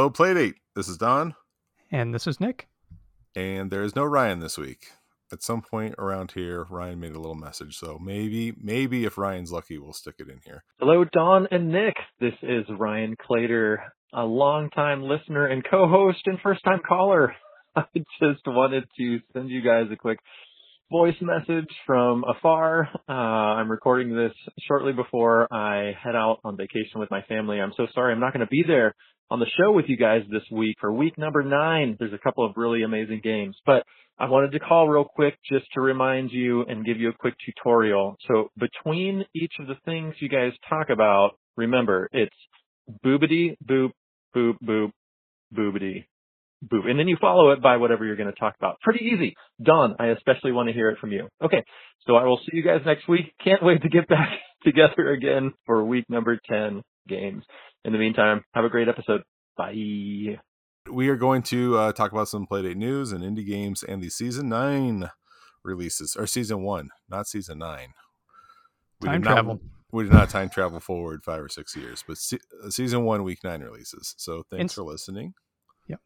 Hello, Playdate. This is Don. And this is Nick. And there is no Ryan this week. At some point around here, Ryan made a little message. So maybe, maybe if Ryan's lucky, we'll stick it in here. Hello, Don and Nick. This is Ryan Clater, a longtime listener and co-host and first-time caller. I just wanted to send you guys a quick voice message from afar. Uh, I'm recording this shortly before I head out on vacation with my family. I'm so sorry I'm not going to be there on the show with you guys this week for week number nine. There's a couple of really amazing games, but I wanted to call real quick just to remind you and give you a quick tutorial. So between each of the things you guys talk about, remember it's boobity boop boop boop boobity boop. And then you follow it by whatever you're going to talk about. Pretty easy. Done. I especially want to hear it from you. Okay. So I will see you guys next week. Can't wait to get back together again for week number 10 games. In the meantime, have a great episode. Bye. We are going to uh, talk about some Playdate news and indie games and the season nine releases, or season one, not season nine. We time travel. Not, we did not time travel forward five or six years, but se- season one, week nine releases. So thanks for listening. Yep.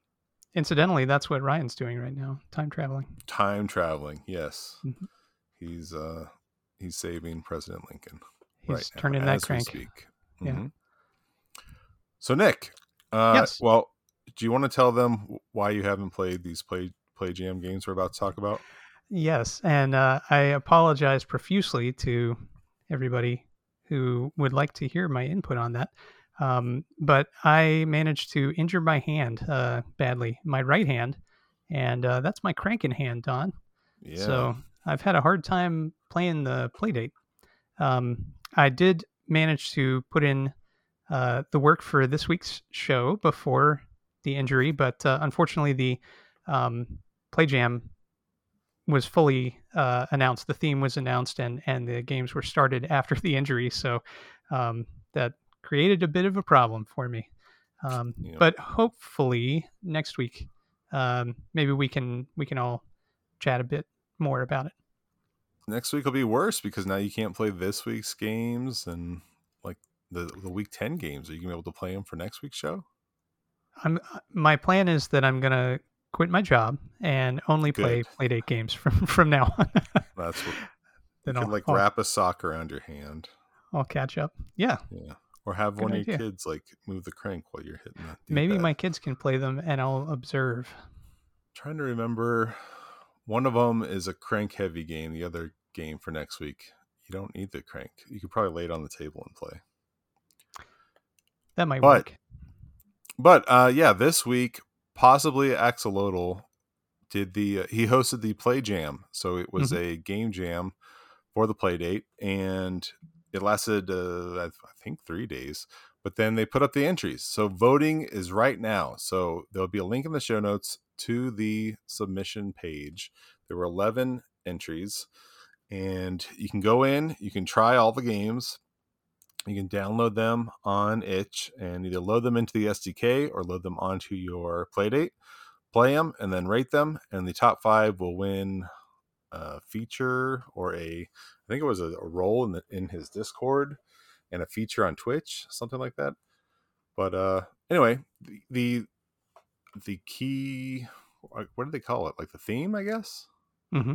Incidentally, that's what Ryan's doing right now. Time traveling. Time traveling. Yes. Mm-hmm. He's uh he's saving President Lincoln. He's right turning now, that crank. Mm-hmm. Yeah. So Nick, uh yes. well, do you want to tell them why you haven't played these play play jam games we're about to talk about? Yes, and uh, I apologize profusely to everybody who would like to hear my input on that. Um, but I managed to injure my hand uh, badly, my right hand, and uh, that's my cranking hand, Don. Yeah. So I've had a hard time playing the playdate. Um, I did manage to put in uh, the work for this week's show before the injury, but uh, unfortunately, the um, play jam was fully uh, announced. The theme was announced, and and the games were started after the injury. So um, that created a bit of a problem for me. Um, yeah. But hopefully next week, um, maybe we can we can all chat a bit more about it. Next week will be worse because now you can't play this week's games and the the week ten games. Are you gonna be able to play them for next week's show? I'm uh, my plan is that I'm gonna quit my job and only Good. play Playdate games from from now on. That's what. then you can I'll, like I'll, wrap a sock around your hand. I'll catch up. Yeah. Yeah. Or have Good one idea. of your kids like move the crank while you're hitting that. Maybe my kids can play them and I'll observe. I'm trying to remember. One of them is a crank heavy game. The other game for next week, you don't need the crank. You could probably lay it on the table and play. That might but, work. But uh, yeah, this week possibly Axolotl did the uh, he hosted the play jam, so it was mm-hmm. a game jam for the play date, and it lasted, uh, I think, three days. But then they put up the entries. So voting is right now. So there'll be a link in the show notes to the submission page. There were 11 entries, and you can go in, you can try all the games. You can download them on itch and either load them into the SDK or load them onto your Playdate, play them, and then rate them. And the top five will win a feature or a I think it was a, a role in the in his Discord and a feature on Twitch, something like that. But uh anyway, the the, the key what do they call it? Like the theme, I guess. Mm-hmm.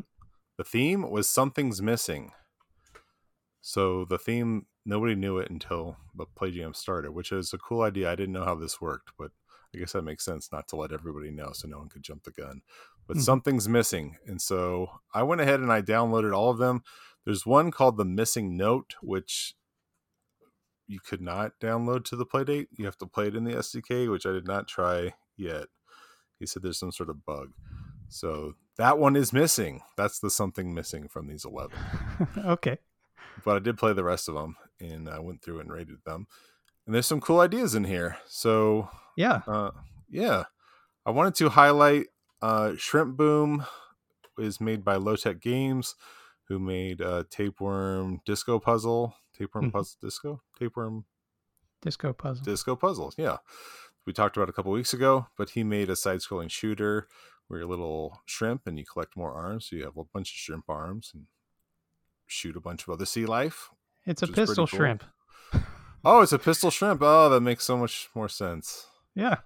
The theme was something's missing. So the theme nobody knew it until the play jam started, which is a cool idea. I didn't know how this worked, but I guess that makes sense not to let everybody know so no one could jump the gun. But mm-hmm. something's missing. And so I went ahead and I downloaded all of them. There's one called the Missing Note, which you could not download to the Playdate. You have to play it in the SDK, which I did not try yet. He said there's some sort of bug. So that one is missing. That's the something missing from these 11. okay. But I did play the rest of them and I went through and rated them. And there's some cool ideas in here. So, yeah. Uh, yeah. I wanted to highlight uh, Shrimp Boom is made by Low Tech Games who made uh, Tapeworm Disco Puzzle, Tapeworm mm-hmm. Puzzle Disco, Tapeworm Disco Puzzle, Disco Puzzles. Yeah, we talked about a couple weeks ago. But he made a side-scrolling shooter where you're a little shrimp and you collect more arms. So you have a bunch of shrimp arms and shoot a bunch of other sea life. It's a pistol cool. shrimp. oh, it's a pistol shrimp. Oh, that makes so much more sense. Yeah.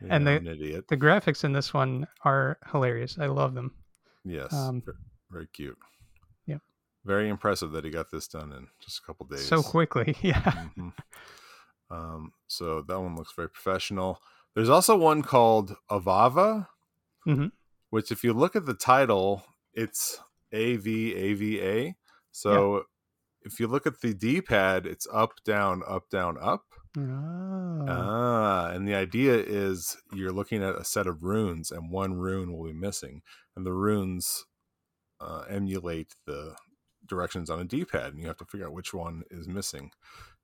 Yeah, And the- an idiot. The graphics in this one are hilarious. I love them. Yes, um, ver- very cute. Yeah. Very impressive that he got this done in just a couple days. So quickly. Yeah. Mhm. Um, so that one looks very professional. There's also one called Avava, Mhm. which, if you look at the title, it's A V A V A. So if you look at the D pad, it's up, down, up, down, up. Oh. Ah, and the idea is you're looking at a set of runes, and one rune will be missing, and the runes uh, emulate the directions on a D-pad, and you have to figure out which one is missing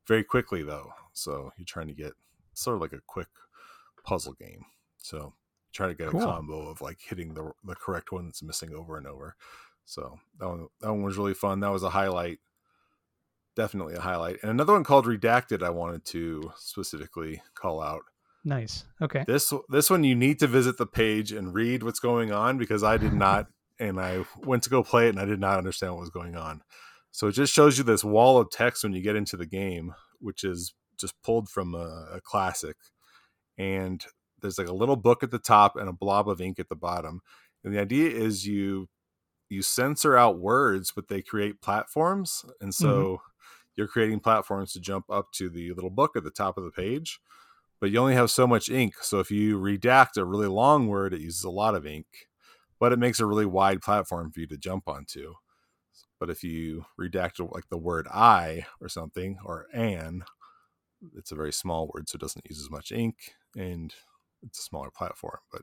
very quickly, though. So you're trying to get sort of like a quick puzzle game. So try to get Cool. a combo of like hitting the the correct one that's missing over and over. So that one that one was really fun. That was a highlight definitely a highlight. And another one called Redacted I wanted to specifically call out. nice. Okay. This this one you need to visit the page and read what's going on because I did not and I went to go play it and I did not understand what was going on. So it just shows you this wall of text when you get into the game, which is just pulled from a, a classic. And there's like a little book at the top and a blob of ink at the bottom. And the idea is you you censor out words, but they create platforms. And mm-hmm. so you're creating platforms to jump up to the little book at the top of the page. But you only have so much ink. So if you redact a really long word, it uses a lot of ink, but it makes a really wide platform for you to jump onto. But if you redact like the word I or something or an, it's a very small word, so it doesn't use as much ink and it's a smaller platform. But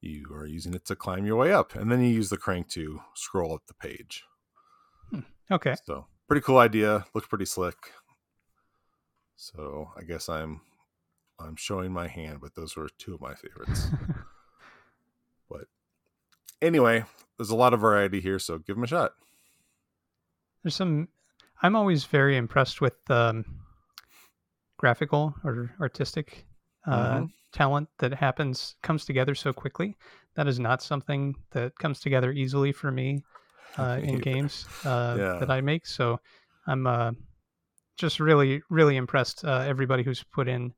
you are using it to climb your way up. And then you use the crank to scroll up the page. Hmm. Okay. So pretty cool idea. Looks pretty slick. So I guess I'm I'm showing my hand, but those were two of my favorites. but anyway, there's a lot of variety here, so give them a shot. There's some. I'm always very impressed with um, graphical or artistic uh, Mhm. talent that happens comes together so quickly. That is not something that comes together easily for me uh, in games uh, Yeah. that I make. So I'm uh, just really, really impressed. Uh, everybody who's put in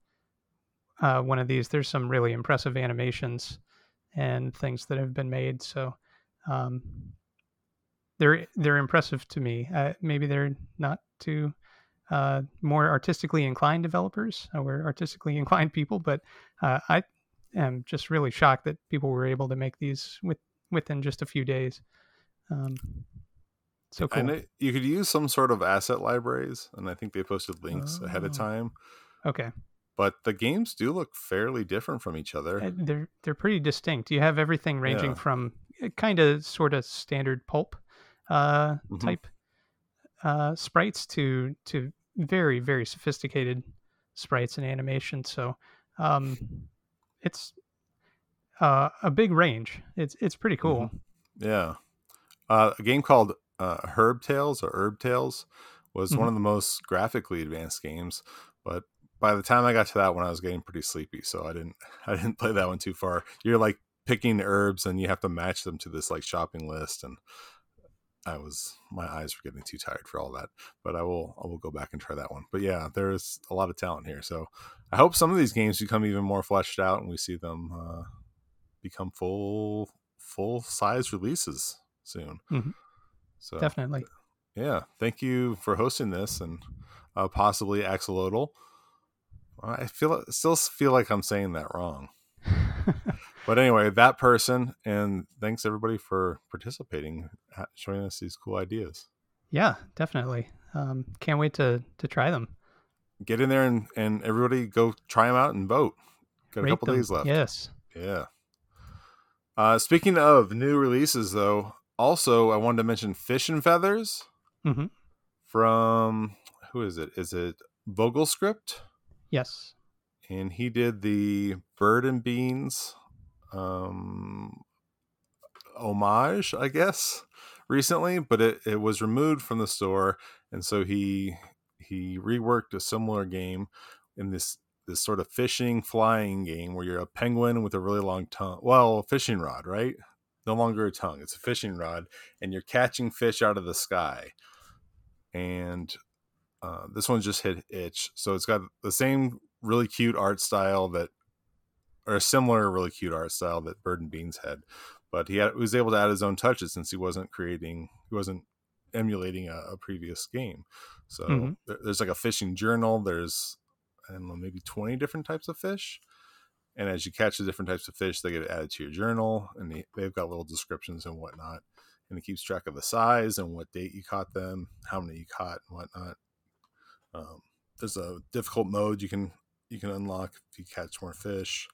uh, one of these. There's some really impressive animations and things that have been made. So um, they're they're impressive to me. Uh, maybe they're not to uh, more artistically inclined developers or artistically inclined people, but uh, I am just really shocked that people were able to make these with within just a few days. Um, so cool. know you could use some sort of asset libraries, and I think they posted links ahead of Oh. time. Okay, But the games do look fairly different from each other. Uh, they're they're pretty distinct. You have everything ranging Yeah. from kind of sort of standard pulp uh, Mhm. type uh, sprites to to very very sophisticated sprites and animation. So um, it's uh, a big range. It's it's pretty cool. Yeah. Uh, a game called uh, Herb Tales or Herb Tales was one of the most graphically advanced games, but by the time I got to that one, I was getting pretty sleepy, so I didn't I didn't play that one too far. You're like picking herbs and you have to match them to this like shopping list, and I was my eyes were getting too tired for all that. But I will I will go back and try that one. But yeah, there's a lot of talent here, so I hope some of these games become even more fleshed out and we see them uh, become full full size releases soon. Mhm. So Definitely. yeah, thank you for hosting this and uh, possibly Axolotl. I feel still feel like I'm saying that wrong, but anyway, that person and thanks everybody for participating, showing us these cool ideas. yeah, definitely. Um, can't wait to to try them. Get in there and and everybody go try them out and vote. Got a Rate couple them. days left. Yes. Yeah. Uh, speaking of new releases, though, also I wanted to mention Fish'n Feathers hmm from who is it? Is it Vogelscript? Yes. And he did the Bird and Beans um, homage, I guess, recently, but it, it was removed from the store, and so he he reworked a similar game in this this sort of fishing flying game where you're a penguin with a really long tongue. Well, fishing rod, right? No longer a tongue; it's a fishing rod, and you're catching fish out of the sky. And uh, this one just hit itch, so it's got the same really cute art style that or a similar, really cute art style that Bird and Beans had. But he had, was able to add his own touches since he wasn't creating, he wasn't emulating a, a previous game. So Mhm. there, there's like a fishing journal. There's I don't know, maybe 20 different types of fish. And as you catch the different types of fish, they get added to your journal, and they, they've got little descriptions and whatnot. And it keeps track of the size and what date you caught them, how many you caught, and whatnot. Um, there's a difficult mode you can you can unlock if you catch more fish.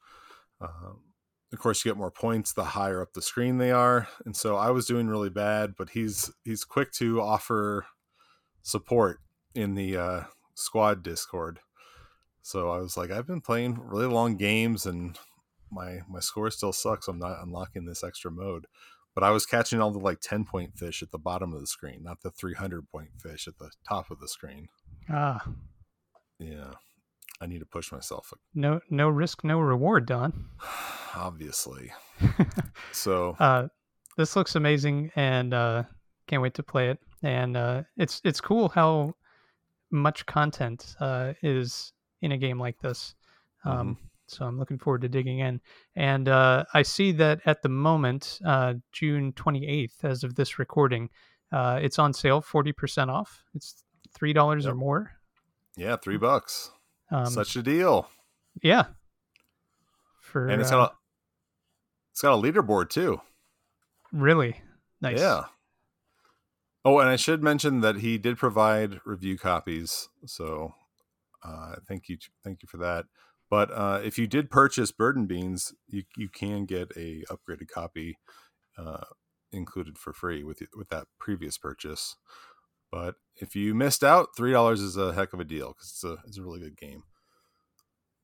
Um, of course, you get more points the higher up the screen they are. And so I was doing really bad, but he's he's quick to offer support in the uh, squad Discord. So I was like, I've been playing really long games and my my score still sucks. I'm not unlocking this extra mode. But I was catching all the like 10 point fish at the bottom of the screen, not the 300 point fish at the top of the screen. Ah, Yeah. I need to push myself, no, no risk, no reward, Don. obviously. So, uh, this looks amazing, and uh, can't wait to play it. And uh, it's it's cool how much content uh, is in a game like this. Um, So I'm looking forward to digging in. And uh, I see that at the moment, uh, June 28th, as of this recording, uh, it's on sale, 40% off. It's three dollars or more. yeah, three bucks. Um, Such a deal. yeah. For And it's uh, got a, it's got a leaderboard too. really nice. Yeah. Oh, and I should mention that he did provide review copies, so uh, thank you, thank you for that. But uh, if you did purchase Bird and Beans, you you can get a upgraded copy uh, included for free with with that previous purchase. But if you missed out, three dollars is a heck of a deal because it's a it's a really good game.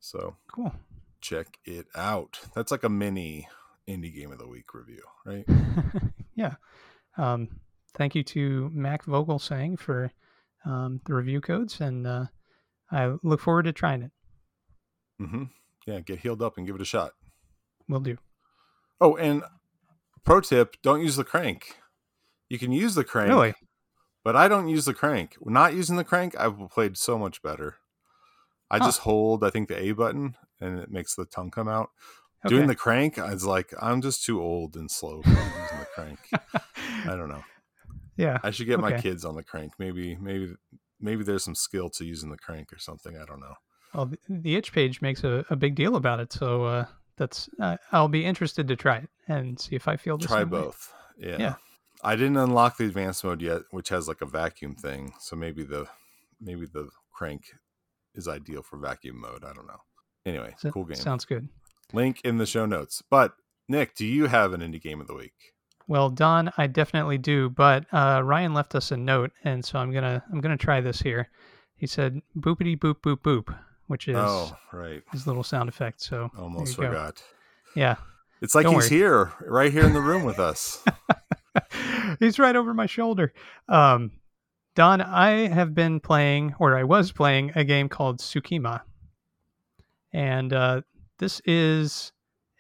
So Cool. check it out. That's like a mini indie game of the week review, right? yeah. Um, thank you to Mac Vogelsang for um, the review codes, and uh, I look forward to trying it. Mm-hmm. Yeah, get healed up and give it a shot. Will do. Oh, and pro tip: don't use the crank. You can use the crank, Really? but I don't use the crank. Not using the crank, I've played so much better. I Huh. just hold, I think, the A button, and it makes the tongue come out. Okay. Doing the crank, I was like, I'm just too old and slow for using the crank. I don't know. yeah. I should get my kids on the crank. Maybe, maybe, maybe there's some skill to using the crank or something. I don't know. Well, the, the itch page makes a, a big deal about it, so uh, that's uh, I'll be interested to try it and see if I feel the Try same way. both. Yeah. Yeah. I didn't unlock the advanced mode yet, which has like a vacuum thing. So maybe the maybe the crank is ideal for vacuum mode. I don't know. Anyway, So- cool game. Sounds good. Link in the show notes. But Nick, do you have an indie game of the week? Well, Don, I definitely do, but uh, Ryan left us a note, and so I'm gonna I'm gonna try this here. He said "boopity boop boop boop," which is oh, right. his little sound effect. So Almost you go. forgot. Yeah, It's like Don't he's worry. here, right here in the room with us. he's right over my shoulder. Um, Don, I have been playing, or I was playing, a game called SUKIMA, and uh, this is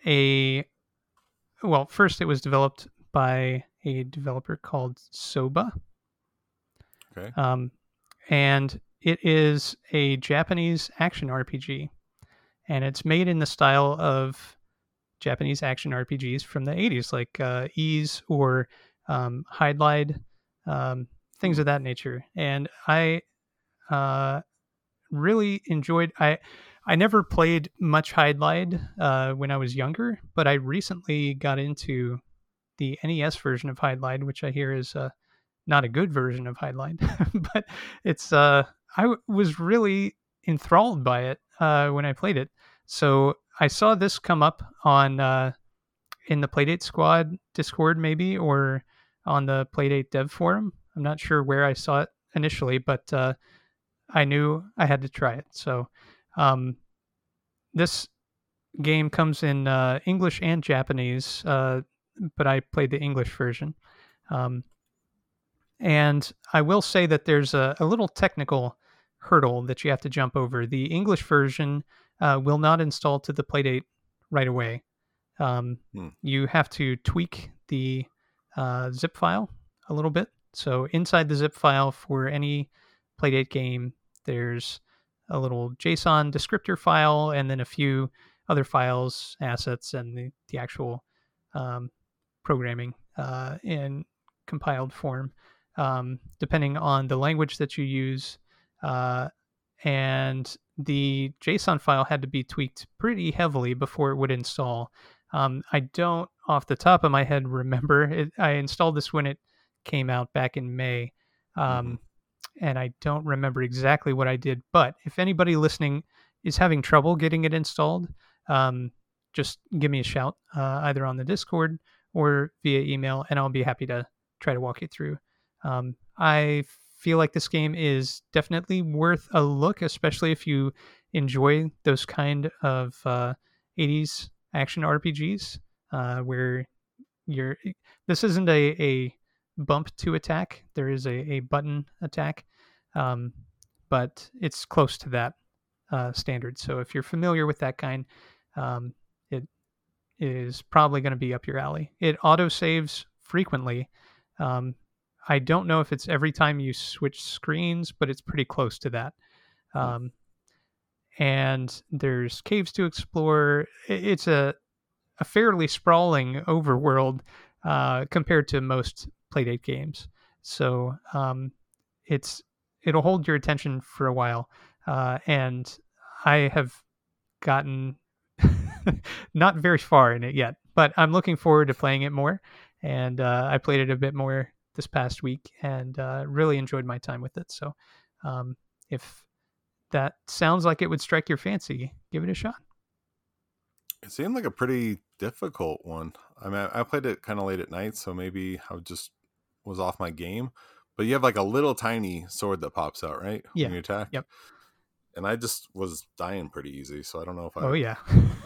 a well. First, it was developed by a developer called Soba. Okay. Um, and it is a Japanese action RPG, and it's made in the style of Japanese action RPGs from the 80s, like uh, Ys or um, Hydlide, um, things of that nature. And I uh, really enjoyed. I I never played much Hydlide uh, when I was younger, but I recently got into the NES version of Hydlide, which I hear is uh, not a good version of Hydlide, but it's uh I w- was really enthralled by it uh when I played it. So I saw this come up on uh in the Playdate Squad Discord maybe or on the Playdate Dev forum. I'm not sure where I saw it initially, but uh I knew I had to try it. So um this game comes in uh English and Japanese, uh but I played the English version. Um and I will say that there's a, a little technical hurdle that you have to jump over. The English version uh, will not install to the Playdate right away. Um, Hmm. You have to tweak the uh, zip file a little bit. So inside the zip file for any Playdate game, there's a little JSON descriptor file and then a few other files, assets, and the, the actual um, programming uh, in compiled form, um, depending on the language that you use. Uh, and the JSON file had to be tweaked pretty heavily before it would install. Um, I don't, off the top of my head, remember. It, I installed this when it came out back in May. Um, mm-hmm and I don't remember exactly what I did. But if anybody listening is having trouble getting it installed, um, just give me a shout uh, either on the Discord or via email, and I'll be happy to try to walk you through. Um, I feel like this game is definitely worth a look, especially if you enjoy those kind of uh, 80s action RPGs uh, where you're. This isn't a, a bump to attack. There is a, a button attack, um, but it's close to that uh, standard. So if you're familiar with that kind, um, is probably going to be up your alley. It auto saves frequently. Um, I don't know if it's every time you switch screens, but it's pretty close to that. Hmm. Um, and there's caves to explore. It's a a fairly sprawling overworld uh, compared to most Playdate games. So um, it's it'll hold your attention for a while, uh, and I have gotten not very far in it yet, but I'm looking forward to playing it more. And uh, I played it a bit more this past week and uh, really enjoyed my time with it. So um, if that sounds like it would strike your fancy, give it a shot. It seemed like a pretty difficult one. I mean, I played it kind of late at night, so maybe I just was off my game. But you have like a little tiny sword that pops out, right? Yeah. When you attack. Yep. And I just was dying pretty easy, so I don't know if I. Oh yeah.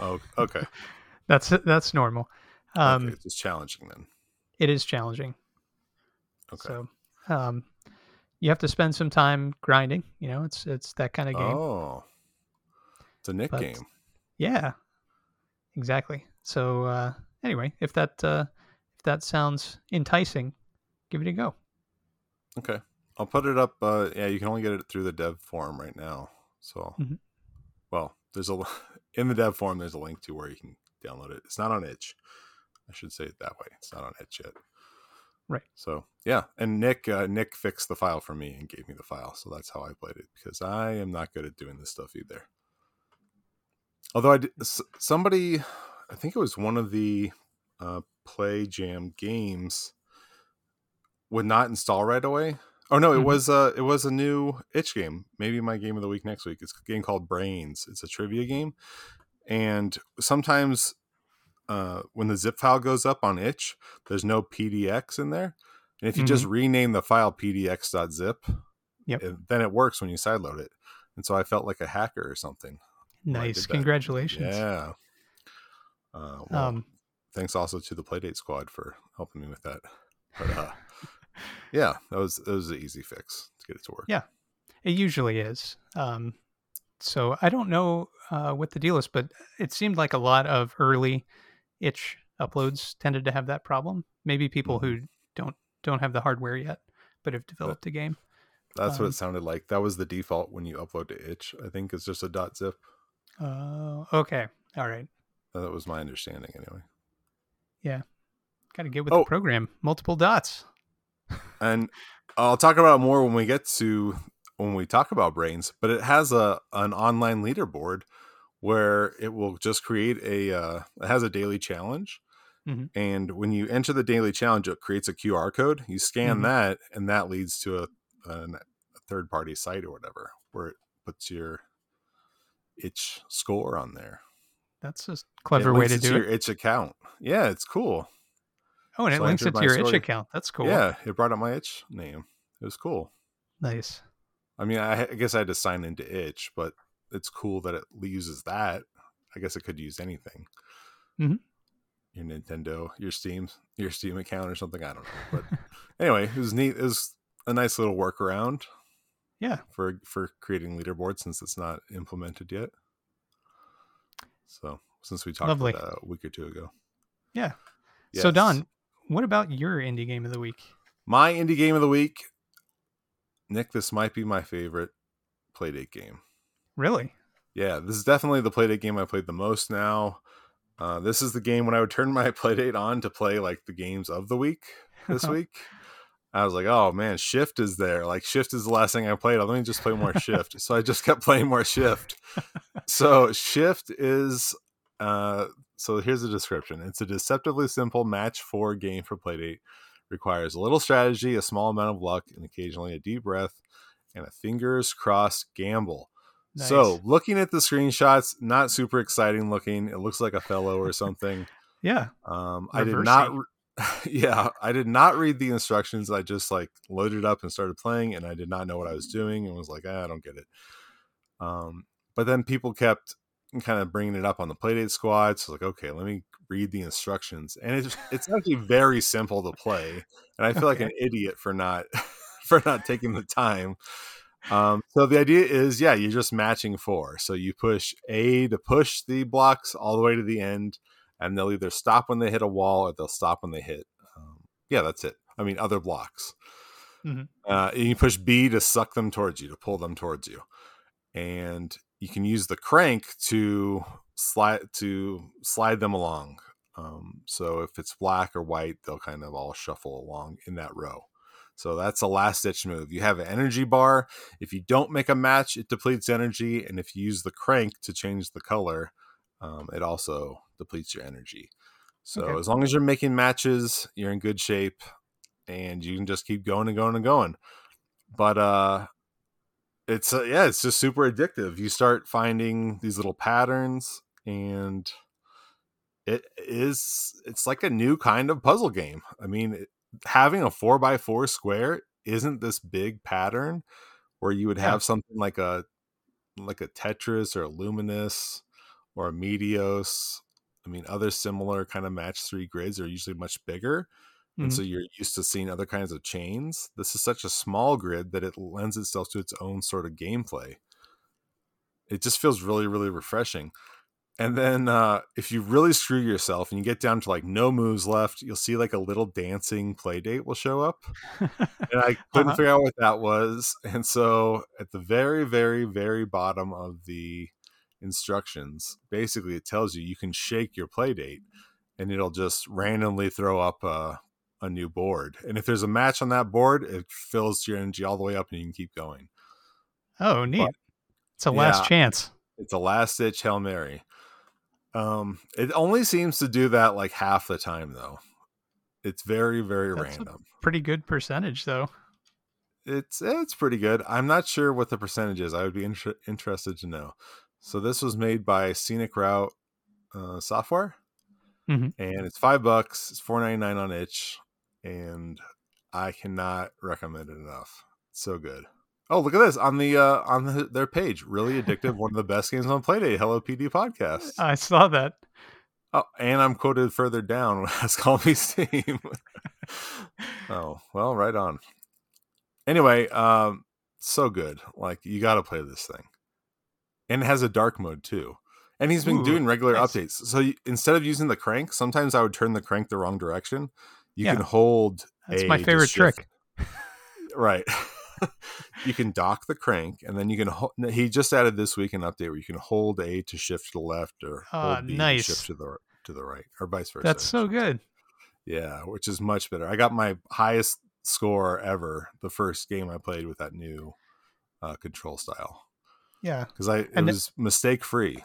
oh okay. that's that's normal. Um, okay, it's challenging then. It is challenging. Okay. So, um, you have to spend some time grinding. You know, it's it's that kind of game. Oh. It's a Nick but, game. Yeah. Exactly. So uh, anyway, if that uh, if that sounds enticing, give it a go. Okay. I'll put it up. Uh, yeah, you can only get it through the dev forum right now. So, mm-hmm. well, there's a in the dev forum. There's a link to where you can download it. It's not on itch. I should say it that way. It's not on itch yet. Right. So yeah, and Nick uh, Nick fixed the file for me and gave me the file, so that's how I played it because I am not good at doing this stuff either. Although I did, somebody, I think it was one of the uh, Play Jam games would not install right away. Oh no, it mm-hmm. was uh it was a new itch game. Maybe my game of the week next week. It's a game called Brains. It's a trivia game. And sometimes uh when the zip file goes up on itch, there's no PDX in there. And if you mm-hmm. just rename the file pdx.zip, yep. It, then it works when you sideload it. And so I felt like a hacker or something. Nice. Congratulations. Yeah. Uh, well, um, thanks also to the Playdate squad for helping me with that. But uh yeah, that was that was an easy fix to get it to work. Yeah, it usually is. Um, so I don't know uh, what the deal is, but it seemed like a lot of early itch uploads tended to have that problem. Maybe people mm-hmm. who don't don't have the hardware yet, but have developed a game. That's um, what it sounded like. That was the default when you upload to itch. I think it's just a dot zip. Oh, uh, okay. All right. That was my understanding anyway. Yeah. Got to get with oh. the program. Multiple dots and I'll talk about more when we get to when we talk about brains. But it has a an online leaderboard where it will just create a uh, it has a daily challenge. Mm-hmm. And when you enter the daily challenge, it creates a QR code. You scan mm-hmm. that, and that leads to a, a, a third party site or whatever, where it puts your itch score on there. That's a clever way to do it. Your itch account. Yeah, it's cool. Oh, and it links it to your story. itch account. That's cool. Yeah, it brought up my itch name. It was cool. Nice. I mean, I, I guess I had to sign into itch, but it's cool that it uses that. I guess it could use anything. Mm-hmm. Your Nintendo, your Steam, your Steam account or something. I don't know. But anyway, it was neat. It was a nice little workaround. Yeah. For for creating leaderboard since it's not implemented yet. So since we talked Lovely. about that a week or two ago. Yeah. Yes. So Don, what about your indie game of the week? My indie game of the week, Nick. This might be my favorite Playdate game. Really? Yeah, this is definitely the Playdate game I played the most now. Uh, this is the game when I would turn my Playdate on to play like the games of the week this week. I was like, oh man, Shift is there. Like Shift is the last thing I played. Let me just play more Shift. so I just kept playing more Shift. so Shift is uh so here's the description. It's a deceptively simple match four game for Playdate. Requires a little strategy, a small amount of luck, and occasionally a deep breath, and a fingers crossed gamble. Nice. So looking at the screenshots, not super exciting looking. It looks like an Othello or something. yeah, Um, I did not. re- yeah, I did not read the instructions. I just like loaded up and started playing, and I did not know what I was doing, and was like, "Ah, I don't get it. Um, but then people kept kind of bringing it up on the Playdate squad. So like, okay, let me read the instructions, and it's it's actually very simple to play, and I feel like an idiot for not for not taking the time. Um, so the idea is, yeah, you're just matching four. So you push A to push the blocks all the way to the end, and they'll either stop when they hit a wall or they'll stop when they hit. Um, yeah, that's it. I mean, other blocks. Mhm. Uh, and you push B to suck them towards you, to pull them towards you, and you can use the crank to slide to slide them along. Um, so if it's black or white, they'll kind of all shuffle along in that row. So that's a last ditch move. You have an energy bar. If you don't make a match, it depletes energy, and if you use the crank to change the color, um, it also depletes your energy. So Okay. as long as you're making matches, you're in good shape, and you can just keep going and going and going. But uh, it's uh, yeah, it's just super addictive. You start finding these little patterns, and it is it's like a new kind of puzzle game. I mean, it, having a four by four square isn't this big pattern where you would Yeah. have something like a like a Tetris or a Lumines or a Meteos. I mean, other similar kind of match three grids are usually much bigger. And Mhm. so you're used to seeing other kinds of chains. This is such a small grid that it lends itself to its own sort of gameplay. It just feels really, really refreshing. And then uh, if you really screw yourself and you get down to like no moves left, you'll see like a little dancing play date will show up. And I couldn't Uh-huh. figure out what that was. And so at the very, very, very bottom of the instructions, basically it tells you you can shake your play date and it'll just randomly throw up a, a new board. And if there's a match on that board, it fills your energy all the way up and you can keep going. oh, neat. But- it's a last yeah. chance. It's a last ditch Hail Mary. Um, it only seems to do that like half the time though. It's very, very That's random. Pretty good percentage, though. It's it's pretty good. I'm not sure what the percentage is. I would be inter- interested to know. So this was made by Scenic Route uh, Software, Mhm. and it's five bucks. It's four ninety nine on itch, and I cannot recommend it enough. It's so good. Oh, look at this on the uh, on the, their page. Really addictive. one of the best games on Playdate. Hello PD podcast. I saw that. Oh, and I'm quoted further down as Call Me Steam. oh, well, right on. Anyway, um, so good. Like you got to play this thing, and it has a dark mode too. And he's been Ooh, doing regular nice. updates. So you, instead of using the crank, sometimes I would turn the crank the wrong direction. You Yeah. can hold. That's my favorite trick. Right. you can dock the crank, and then you can. Ho- he just added this week an update where you can hold A to shift to the left, or Ah, hold B nice. to shift to the to the right, or vice versa. That's so good. Yeah, which is much better. I got my highest score ever the first game I played with that new uh, control style Yeah. because I it And was mistake free.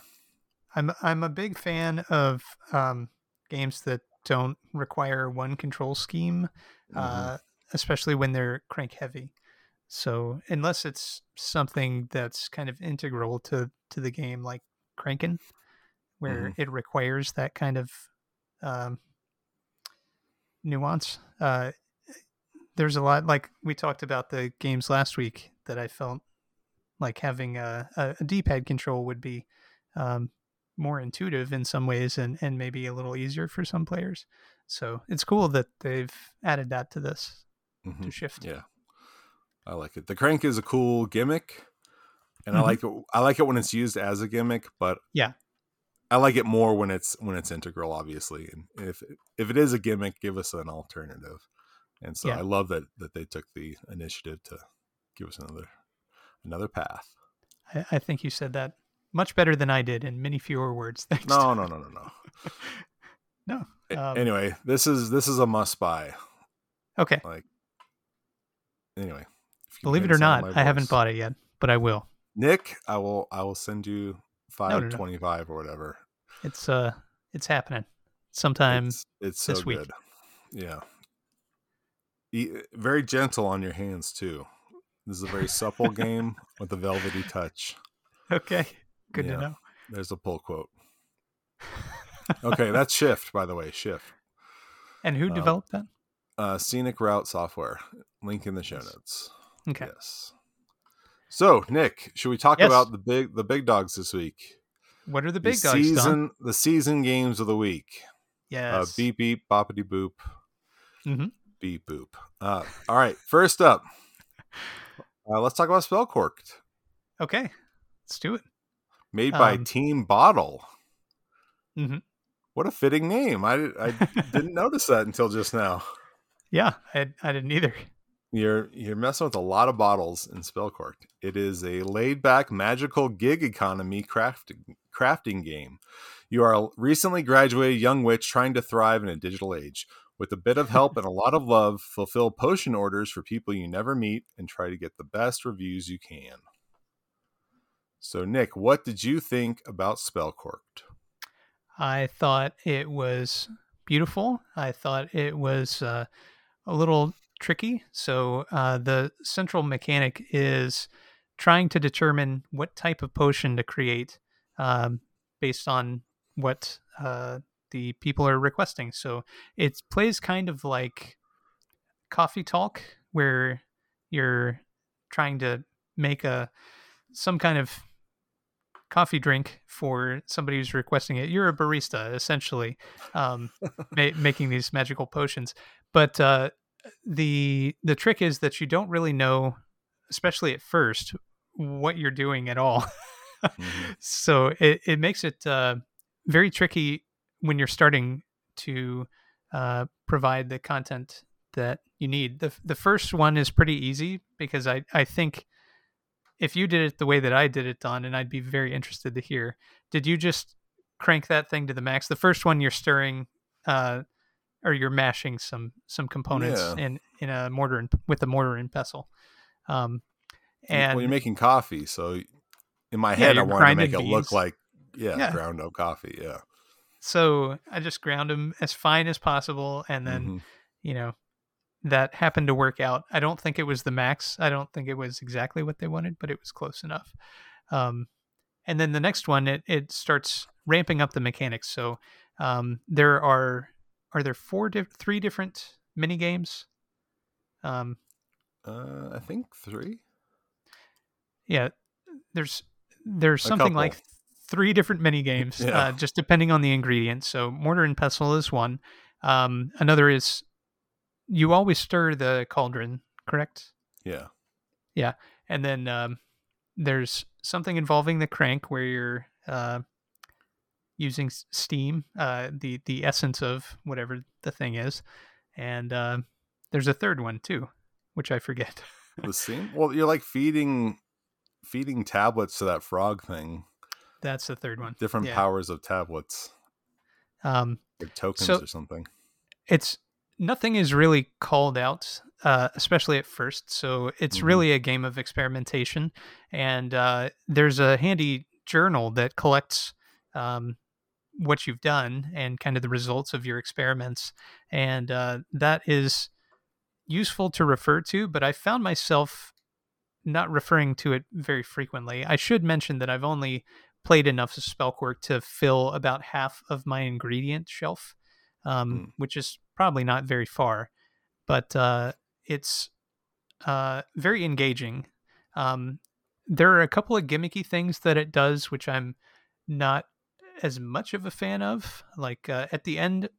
I'm I'm a big fan of um, games that don't require one control scheme, Mm-hmm. uh, especially when they're crank heavy. So unless it's something that's kind of integral to to the game, like cranking, where Mhm. it requires that kind of um, nuance. Uh, there's a lot like we talked about the games last week that I felt like having a, a, a D-pad control would be um, more intuitive in some ways and, and maybe a little easier for some players. So it's cool that they've added that to this Mhm. to shift. Yeah, I like it. The crank is a cool gimmick, and I Mhm. like it. I like it when it's used as a gimmick, but Yeah. I like it more when it's when it's integral. Obviously, and if if it is a gimmick, give us an alternative. And so Yeah. I love that that they took the initiative to give us another another path. I, I think you said that much better than I did in many fewer words. Thanks. No, no, no, no, no. no. Um, anyway, this is this is a must buy. Okay. Like, anyway, if you can Believe it or not, I haven't bought it yet, but I will. Nick, I will I will send you five no, no. twenty five or whatever. It's uh, it's happening sometime. It's, it's so this week. good. Yeah. E- very gentle on your hands too. This is a very supple game with a velvety touch. Okay. Good Yeah. to know. There's a pull quote. Okay, that's Shift, by the way. Shift. And who Uh, developed that? Uh, Scenic Route Software. Link in the show notes. Okay. Yes. So, Nick, should we talk Yes. about the big the big dogs this week? What are the big dogs, season Don? the season games of the week. Yes. Uh, beep beep boppity boop. Mhm. Beep boop. Uh, all right. First up, uh, let's talk about Spellcorked, Okay. Let's do it. Made by Um, Team Bottle. Mhm. What a fitting name! I I didn't notice that until just now. Yeah, I, I didn't either. You're you're messing with a lot of bottles in Spellcorked. It is a laid back magical gig economy crafting crafting game. You are a recently graduated young witch trying to thrive in a digital age. With a bit of help and a lot of love, fulfill potion orders for people you never meet and try to get the best reviews you can. So, Nick, what did you think about Spellcorked? I thought it was beautiful. I thought it was uh, a little tricky. So uh, the central mechanic is trying to determine what type of potion to create um, based on what uh, the people are requesting. So it plays kind of like coffee talk, where you're trying to make a some kind of coffee drink for somebody who's requesting it. You're a barista, essentially, um, ma- making these magical potions. But uh, the the trick is that you don't really know, especially at first, what you're doing at all. Mhm. so it, it makes it uh, very tricky when you're starting to uh, provide the content that you need. The the first one is pretty easy because I I think if you did it the way that I did it, Don, and I'd be very interested to hear. Did you just crank that thing to the max? The first one you're stirring, uh, or you're mashing some some components Yeah. in in a mortar and with a mortar and pestle. Um, and well, you're making coffee, so in my Yeah, head, I you're wanted to make it look like yeah, Yeah. ground up coffee. Yeah. so I just ground them as fine as possible, and then Mhm. you know that happened to work out. I don't think it was the max. I don't think it was exactly what they wanted, but it was close enough. Um, and then the next one, it it starts ramping up the mechanics. So um, there are are there four diff- three different mini games. Um, Uh, I think three. yeah, there's there's something like three different mini games, Yeah. uh, just depending on the ingredients. So mortar and pestle is one. Um, another is you always stir the cauldron, correct? Yeah. Yeah. And then um, there's something involving the crank where you're uh, using steam, uh, the the essence of whatever the thing is, and uh, there's a third one too, which I forget. The same. Well, you're like feeding feeding tablets to that frog thing. That's the third one. Different Yeah. powers of tablets, Um, like tokens So- or something. it's nothing is really called out uh, especially at first so it's Mhm. really a game of experimentation and uh, there's a handy journal that collects um, what you've done and kind of the results of your experiments and uh, that is useful to refer to but i found myself not referring to it very frequently i should mention that i've only played enough of Spellcorked to fill about half of my ingredient shelf um, Mm. which is probably not very far, but uh, it's uh, very engaging. Um, there are a couple of gimmicky things that it does, which I'm not as much of a fan of. Like uh, at the end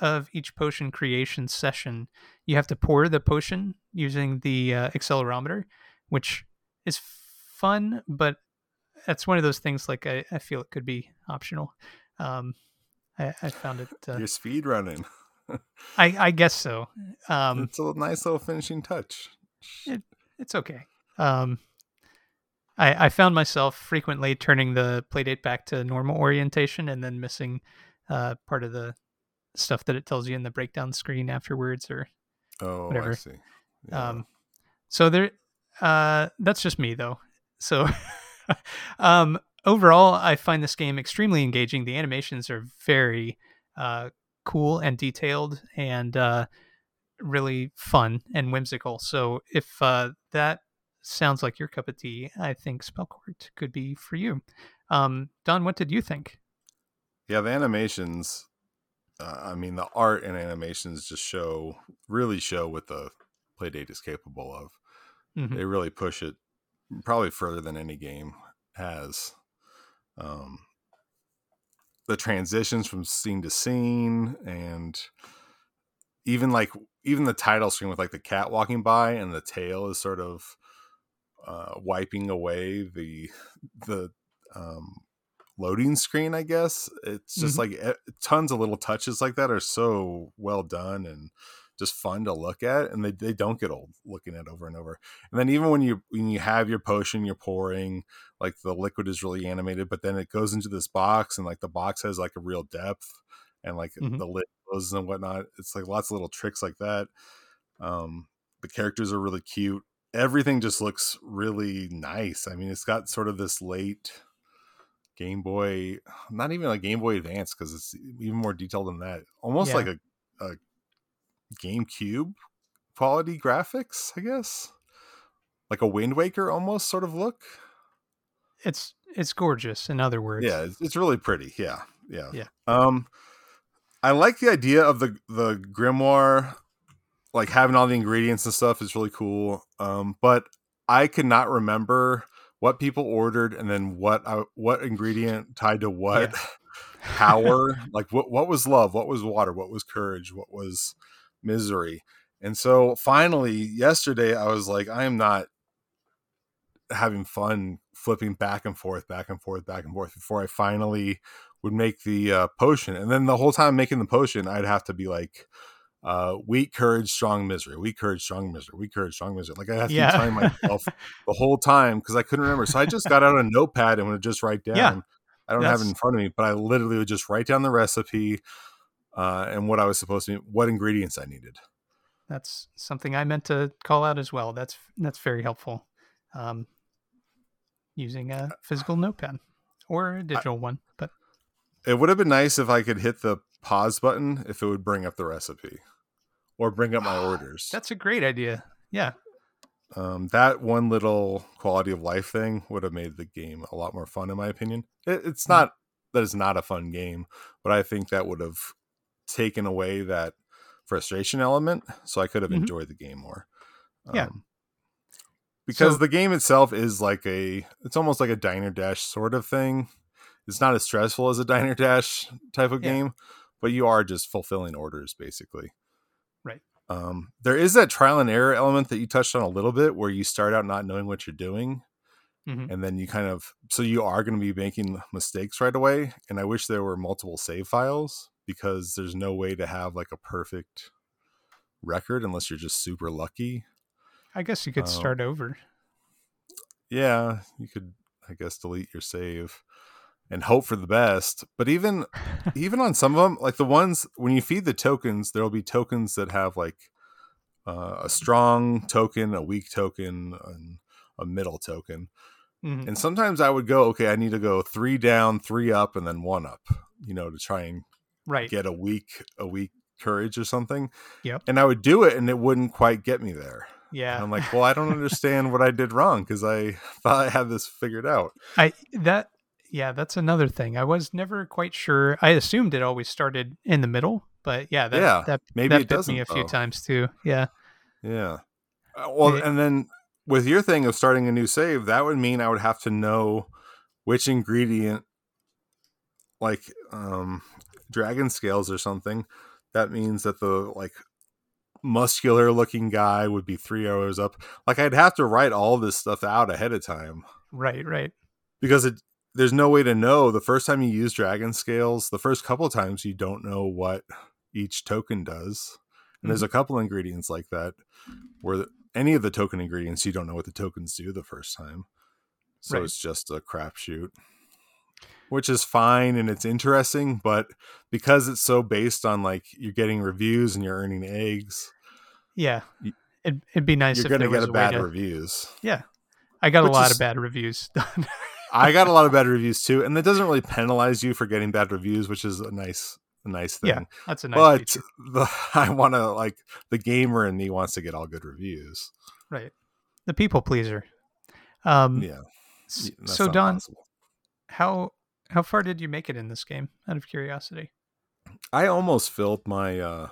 of each potion creation session, you have to pour the potion using the uh, accelerometer, which is fun, but that's one of those things like I, I feel it could be optional. Um, I, I found it. Uh, You're speed running. I, I guess so. Um, it's a nice little finishing touch. It, it's okay. Um, I, I found myself frequently turning the playdate back to normal orientation and then missing uh, part of the stuff that it tells you in the breakdown screen afterwards or Oh, I Whatever. see. Yeah. um so there uh that's just me though so um overall i find this game extremely engaging the animations are very uh cool and detailed and uh really fun and whimsical so if uh that sounds like your cup of tea i think Spellcorked could be for you um don what did you think Yeah, the animations. Uh, I mean, the art and animations just show, really show what the Playdate is capable of. Mhm. They really push it probably further than any game has. Um, the transitions from scene to scene, and even like even the title screen with like the cat walking by and the tail is sort of uh, wiping away the the um, loading screen i guess it's just Mhm. like eh, tons of little touches like that are so well done and just fun to look at and they, they don't get old looking at over and over. And then even when you when you have your potion you're pouring like the liquid is really animated but then it goes into this box and like the box has like a real depth and like Mhm. the lid closes and whatnot. It's like lots of little tricks like that. Um the characters are really cute. Everything just looks really nice. I mean it's got sort of this late game boy not even a game boy advance because it's even more detailed than that. Almost Yeah. like a, a gamecube quality graphics i guess? Like a wind waker almost sort of look? It's it's gorgeous in other words. Yeah it's, it's really pretty yeah yeah. Yeah. um i like the idea of the the grimoire like having all the ingredients and stuff is really cool um but i could not remember what people ordered and then what I, what ingredient tied to what power like what what was love? What was water? What was courage? What was misery and so finally yesterday i was like i am not having fun flipping back and forth back and forth back and forth before i finally would make the uh, potion and then the whole time making the potion i'd have to be like uh, weak courage, strong misery, weak courage, strong misery, weak courage, strong misery. Like I have to Yeah. keep telling myself the whole time because I couldn't remember. So I just got out a notepad and would just write down. Yeah. I don't have it in front of me, but I literally would just write down the recipe uh, and what I was supposed to, what ingredients I needed. that's something I meant to call out as well. That's that's very helpful. Um, using a physical notepad or a digital one, but It would have been nice if I could hit the pause button if it would bring up the recipe or bring up my orders. that's a great idea. Yeah, um, that one little quality of life thing would have made the game a lot more fun, in my opinion. It, it's not that it's not a fun game, but I think that would have taken away that frustration element, so I could have Mhm. enjoyed the game more. Yeah. Um, because So- the game itself is like a, it's almost like a diner dash sort of thing. It's not as stressful as a diner dash type of Yeah. game, but you are just fulfilling orders basically. Right. Um, there is that trial and error element that you touched on a little bit, where you start out not knowing what you're doing, Mhm. and then you kind of so you are going to be making mistakes right away. And I wish there were multiple save files because there's no way to have like a perfect record unless you're just super lucky. I guess you could Um, start over. Yeah, you could, I guess, delete your save and hope for the best. But even even on some of them, like the ones when you feed the tokens, there will be tokens that have like uh, a strong token, a weak token, and a middle token. Mhm. And sometimes I would go, okay, I need to go three down, three up, and then one up, you know, to try and Right. get a week a week courage or something. Yep. And I would do it, and it wouldn't quite get me there. Yeah. And I'm like, well, I don't understand what I did wrong because I thought I had this figured out. I that yeah, that's another thing. I was never quite sure. I assumed it always started in the middle, but yeah, that Yeah, that maybe that it bit me a few though. times too. Yeah. Yeah. Uh, Well, Yeah. and then with your thing of starting a new save, that would mean I would have to know which ingredient, like um, dragon scales or something. That means that the like muscular looking guy would be three hours up. Like I'd have to write all this stuff out ahead of time Right, right. because it there's no way to know the first time you use dragon scales the first couple of times you don't know what each token does and there's a mm-hmm. couple ingredients like that where the- any of the token ingredients you don't know what the tokens do the first time So Right. it's just a crapshoot, which is fine and it's interesting, but because it's so based on like you're getting reviews and you're earning eggs, Yeah, it'd, it'd be nice if you're going to get a bad to- reviews. Yeah, I got Which a lot is- of bad reviews. I got a lot of bad reviews too, and that doesn't really penalize you for getting bad reviews, which is a nice, a nice thing. Yeah, That's a nice but feature. the I want to like the gamer in me wants to get all good reviews. Right, the people pleaser. Um, Yeah, so Don, possible. how how far did you make it in this game? Out of curiosity. I almost filled my uh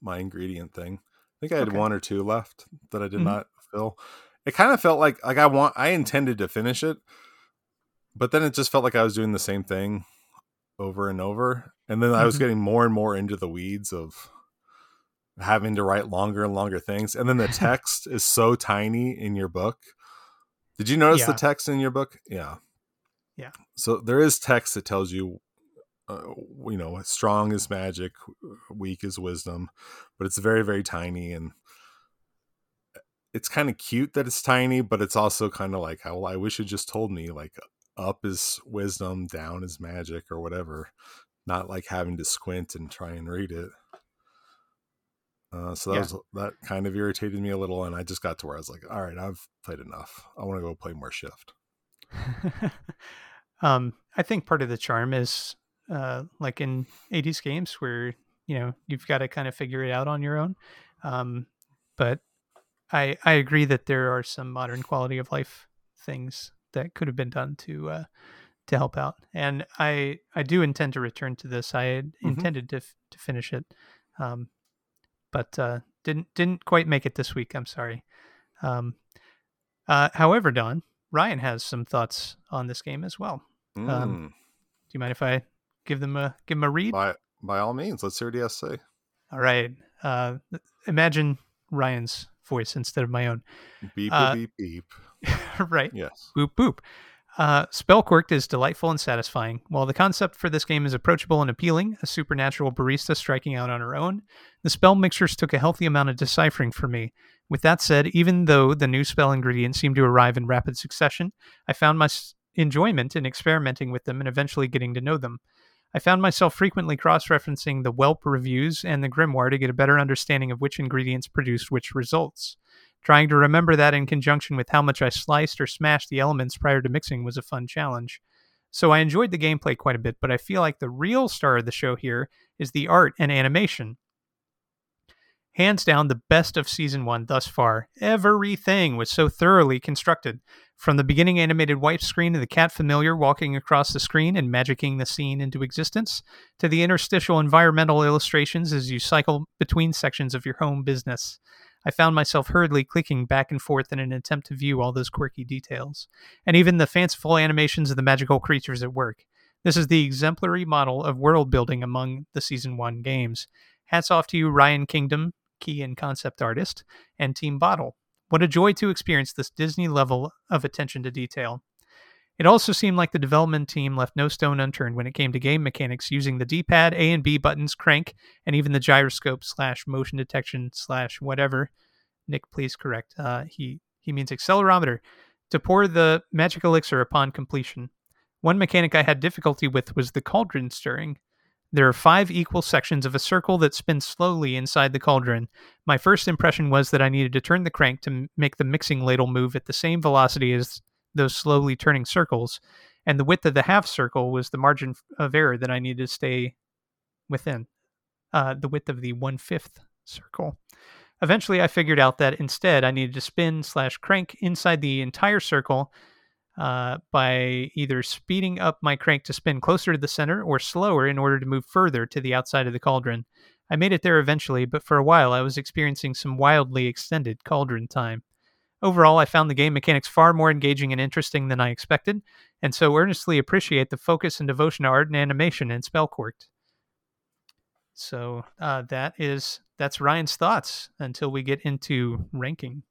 my ingredient thing. I think I had Okay. one or two left that I did Mhm. not fill. It kind of felt like like I want I intended to finish it, but then it just felt like I was doing the same thing over and over. And then I was Mhm. getting more and more into the weeds of having to write longer and longer things. And then the text is so tiny in your book. Did you notice the text in your book? Yeah. Yeah. So there is text that tells you uh, you know, strong is magic, weak is wisdom, but it's very, very tiny and it's kind of cute that it's tiny, but it's also kind of like, well, I wish it just told me like up is wisdom, down is magic, or whatever, not like having to squint and try and read it. Uh, so that Yeah. was that kind of irritated me a little, and I just got to where I was like, all right, I've played enough. I want to go play more Shift. um, I think part of the charm is uh, like in 80s games where you know you've got to kind of figure it out on your own. Um, but I I agree that there are some modern quality of life things that could have been done to uh, to help out, and I I do intend to return to this. I Mhm. intended to f- to finish it, um, but uh, didn't didn't quite make it this week. I'm sorry. Um, uh, however, Don Ryan has some thoughts on this game as well. Um, Mm, Do you mind if I give them a give them a read? by by all means, let's hear what he has to say. All right. Uh, imagine Ryan's voice instead of my own. Beep Uh, beep beep. right. Yes. Boop boop. Uh, Spellcorked is delightful and satisfying. While the concept for this game is approachable and appealing, a supernatural barista striking out on her own, the spell mixtures took a healthy amount of deciphering for me. With that said, even though the new spell ingredients seem to arrive in rapid succession, I found my enjoyment in experimenting with them and eventually getting to know them. I found myself frequently cross referencing the Whelp reviews and the Grimoire to get a better understanding of which ingredients produced which results. Trying to remember that in conjunction with how much I sliced or smashed the elements prior to mixing was a fun challenge. So I enjoyed the gameplay quite a bit, but I feel like the real star of the show here is the art and animation. Hands down, the best of season one thus far. Everything was so thoroughly constructed. From the beginning animated wipe screen of the cat familiar walking across the screen and magicking the scene into existence, to the interstitial environmental illustrations as you cycle between sections of your home business. I found myself hurriedly clicking back and forth in an attempt to view all those quirky details, and even the fanciful animations of the magical creatures at work. This is the exemplary model of world building among the Season 1 games. Hats off to you, Ryan Kingdom, key and concept artist, and Team Bottle. What a joy to experience this Disney level of attention to detail. It also seemed like the development team left no stone unturned when it came to game mechanics using the D-pad, A and B buttons, crank, and even the gyroscope slash motion detection slash whatever. Nick, please correct. Uh, he he means accelerometer to pour the magic elixir upon completion. One mechanic I had difficulty with was the cauldron stirring. There are five equal sections of a circle that spin slowly inside the cauldron. My first impression was that I needed to turn the crank to m- make the mixing ladle move at the same velocity as those slowly turning circles, and the width of the half circle was the margin of error that I needed to stay within. Uh, the width of the one fifth circle. Eventually, I figured out that instead I needed to spin slash crank inside the entire circle uh, by either speeding up my crank to spin closer to the center or slower in order to move further to the outside of the cauldron. I made it there eventually, but for a while I was experiencing some wildly extended cauldron time. Overall, I found the game mechanics far more engaging and interesting than I expected, and so earnestly appreciate the focus and devotion to art and animation in Spellcorked. So uh, that is that's Ryan's thoughts until we get into ranking.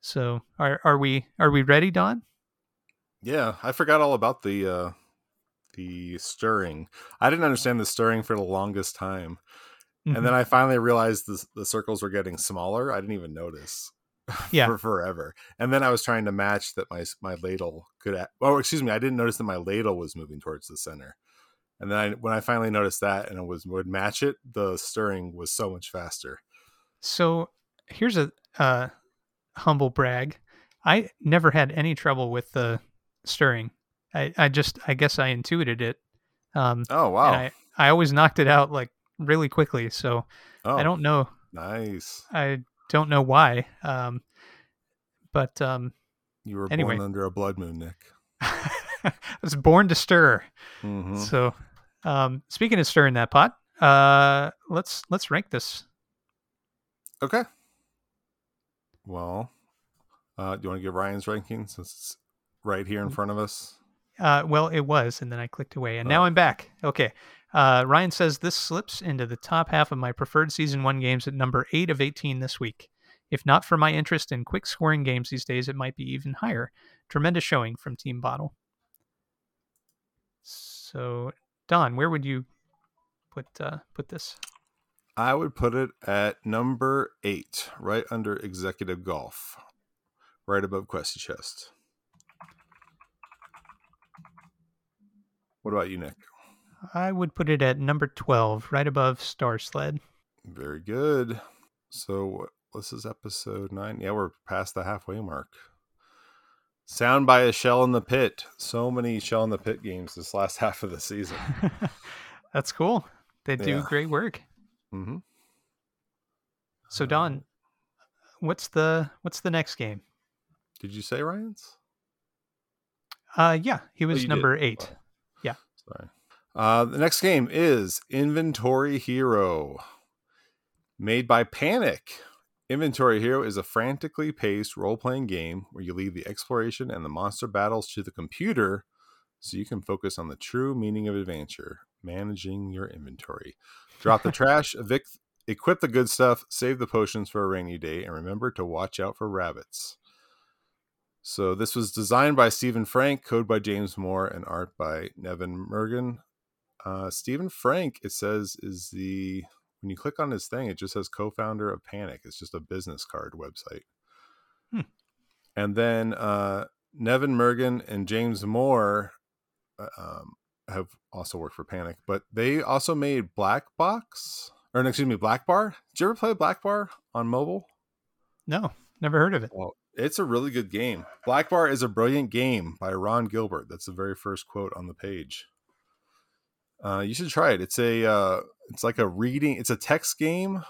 So are are we are we ready, Don? Yeah, I forgot all about the uh the stirring. I didn't understand the stirring for the longest time. Mm-hmm. And then I finally realized the the circles were getting smaller. I didn't even notice. Yeah. for forever. And then I was trying to match that my my ladle could. Oh, excuse me, I didn't notice that my ladle was moving towards the center. And then I, when I finally noticed that and it was would match it, the stirring was so much faster. So here's a uh, humble brag. I never had any trouble with the stirring. I, I just I guess I intuited it. Um, Oh wow! I I always knocked it out like really quickly. So oh, I don't know. nice. I don't know why. Um, but um, You were Anyway. born under a blood moon, Nick. I was born to stir. hmm So, um, speaking of stirring that pot, uh, let's let's rank this. Okay. Well, uh, do you want to give Ryan's ranking since it's right here in Mm. front of us? Uh, well, it was, and then I clicked away, and now Oh. I'm back. Okay. Uh, Ryan says this slips into the top half of my preferred season one games at number eight of 18 this week. If not for my interest in quick scoring games these days, it might be even higher. Tremendous showing from Team Bottle. So, Don, where would you put uh, put this? I would put it at number eight, right under executive golf, right above Questy Chess. What about you, Nick? I would put it at number 12, right above Star Sled. Very good. So, this is episode nine. Yeah, we're past the halfway mark. Sound by a shell in the pit. So many shell in the pit games this last half of the season. That's cool. They do Yeah. great work. hmm So Don, what's the what's the next game? Did you say Ryan's? Uh yeah, he was you did. number 8. Oh. Yeah. Sorry. Uh, the next game is Inventory Hero, made by Panic. Inventory Hero is a frantically paced role playing game where you leave the exploration and the monster battles to the computer so you can focus on the true meaning of adventure managing your inventory. Drop the trash, evict, equip the good stuff, save the potions for a rainy day, and remember to watch out for rabbits. So this was designed by Steven Frank, code by James Moore, and art by Neven Mrgan. Uh, Steven Frank, it says, is the when you click on his thing, it just says co-founder of Panic. It's just a business card website. Hmm. And then uh, Neven Mrgan and James Moore uh, um, have also worked for Panic, but they also made Black Box or excuse me, Blackbar. Did you ever play Blackbar on mobile? No, never heard of it. Well, it's a really good game. Blackbar is a brilliant game by Ron Gilbert. That's the very first quote on the page. Uh, you should try it. It's a uh, it's like a reading. It's a text game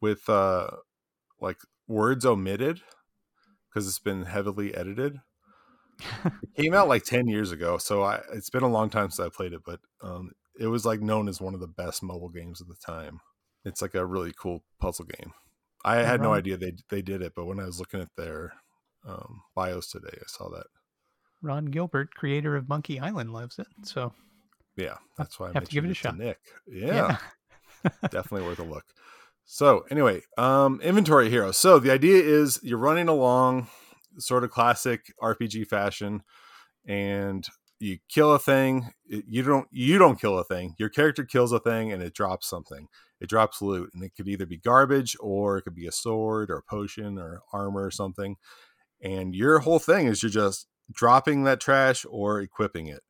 with uh, like words omitted because it's been heavily edited. it came out like ten years ago, so I, it's been a long time since I played it. But um, it was like known as one of the best mobile games of the time. It's like a really cool puzzle game. I had no idea they they did it, but when I was looking at their um, bios today, I saw that. Ron Gilbert, creator of Monkey Island, loves it. So Yeah, that's why I Have to give it a shot. Nick. Yeah, definitely worth a look. So anyway, um, inventory hero. So the idea is you're running along, sort of classic RPG fashion, and you kill a thing. You don't you don't kill a thing. Your character kills a thing, and it drops something. It drops loot, and it could either be garbage or it could be a sword or a potion or armor or something. And your whole thing is you're just dropping that trash or equipping it.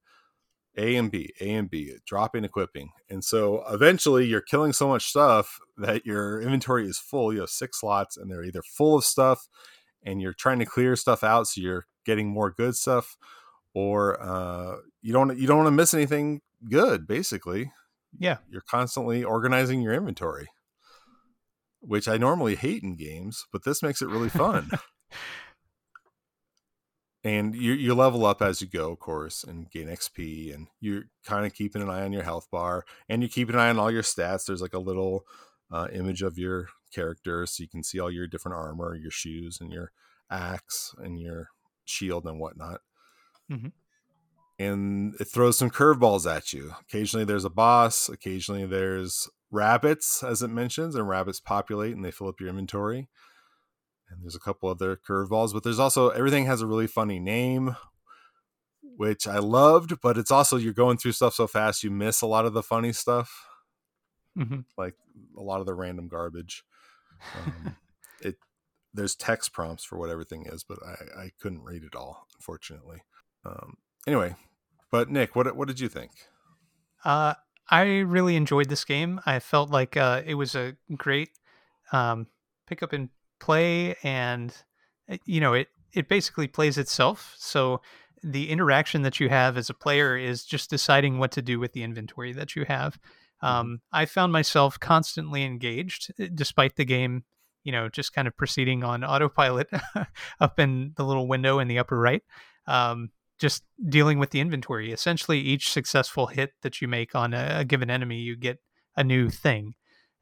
A and B, A and B, dropping, equipping. And so eventually you're killing so much stuff that your inventory is full. You have six slots and they're either full of stuff and you're trying to clear stuff out so you're getting more good stuff or uh, you don't you don't want to miss anything good basically. yeah, You're constantly organizing your inventory. Which I normally hate in games, but this makes it really fun. and you you level up as you go, of course, and gain XP, and you're kind of keeping an eye on your health bar, and you keep an eye on all your stats. There's like a little uh, image of your character, so you can see all your different armor, your shoes, and your axe, and your shield, and whatnot. Mhm. And it throws some curveballs at you. Occasionally, there's a boss. Occasionally, there's rabbits, as it mentions, and rabbits populate and they fill up your inventory and there's a couple other curveballs, but there's also everything has a really funny name, which I loved, but it's also you're going through stuff so fast you miss a lot of the funny stuff, Mhm. like a lot of the random garbage. Um, it there's text prompts for what everything is, but I, I couldn't read it all, unfortunately. Um, anyway, but Nick, what what did you think? Uh, I really enjoyed this game. I felt like uh, it was a great um, pick up and play, and uh, you know it it basically plays itself. So the interaction that you have as a player is just deciding what to do with the inventory that you have. Mm-hmm. Um, I found myself constantly engaged, uh, despite the game, you know, just kind of proceeding on autopilot up in the little window in the upper right. Um, just dealing with the inventory. Essentially, each successful hit that you make on a, a given enemy, you get a new thing,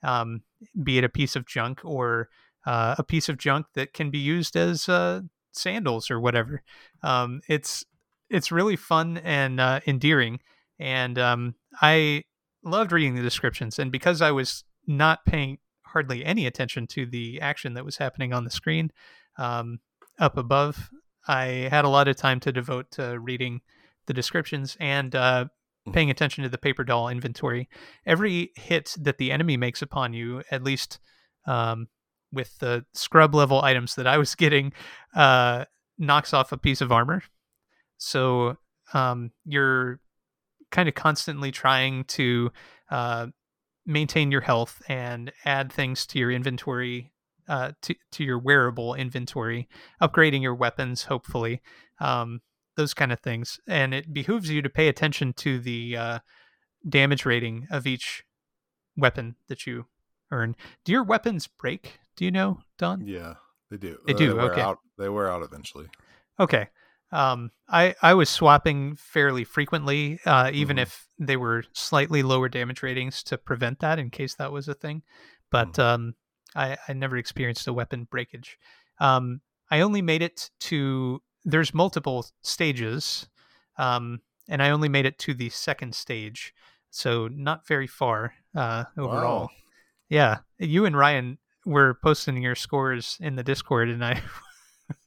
um, be it a piece of junk or uh, a piece of junk that can be used as uh, sandals or whatever. Um, it's it's really fun and uh, endearing, and um, I loved reading the descriptions. And because I was not paying hardly any attention to the action that was happening on the screen um, up above, I had a lot of time to devote to reading the descriptions and uh, mm-hmm. paying attention to the paper doll inventory. Every hit that the enemy makes upon you, at least um, with the scrub level items that I was getting, uh, knocks off a piece of armor. So um, you're kind of constantly trying to uh, maintain your health and add things to your inventory uh, to to your wearable inventory, upgrading your weapons, hopefully, um, those kind of things. And it behooves you to pay attention to the uh, damage rating of each weapon that you earn. Do your weapons break? Do you know, Don? Yeah, they do. They do. okay. Out, they wear out eventually. Okay. Um, I I was swapping fairly frequently, uh, even mm-hmm. if they were slightly lower damage ratings to prevent that in case that was a thing. But mm-hmm. um, I, I never experienced a weapon breakage. Um, I only made it to there's multiple stages, um, and I only made it to the second stage, so not very far uh, overall. Wow. Yeah, you and Ryan were posting your scores in the Discord, and I,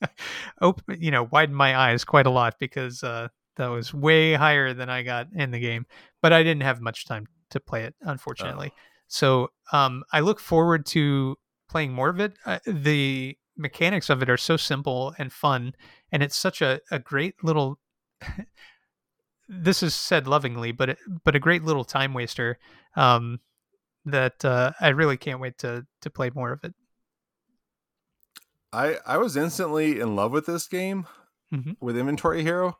open, you know, widened my eyes quite a lot because uh, that was way higher than I got in the game. But I didn't have much time to play it, unfortunately. Oh. So um, I look forward to playing more of it. Uh, the mechanics of it are so simple and fun, and it's such a, a great little. this is said lovingly, but it, but a great little time waster um, that uh, I really can't wait to to play more of it. I I was instantly in love with this game mm-hmm. with Inventory Hero.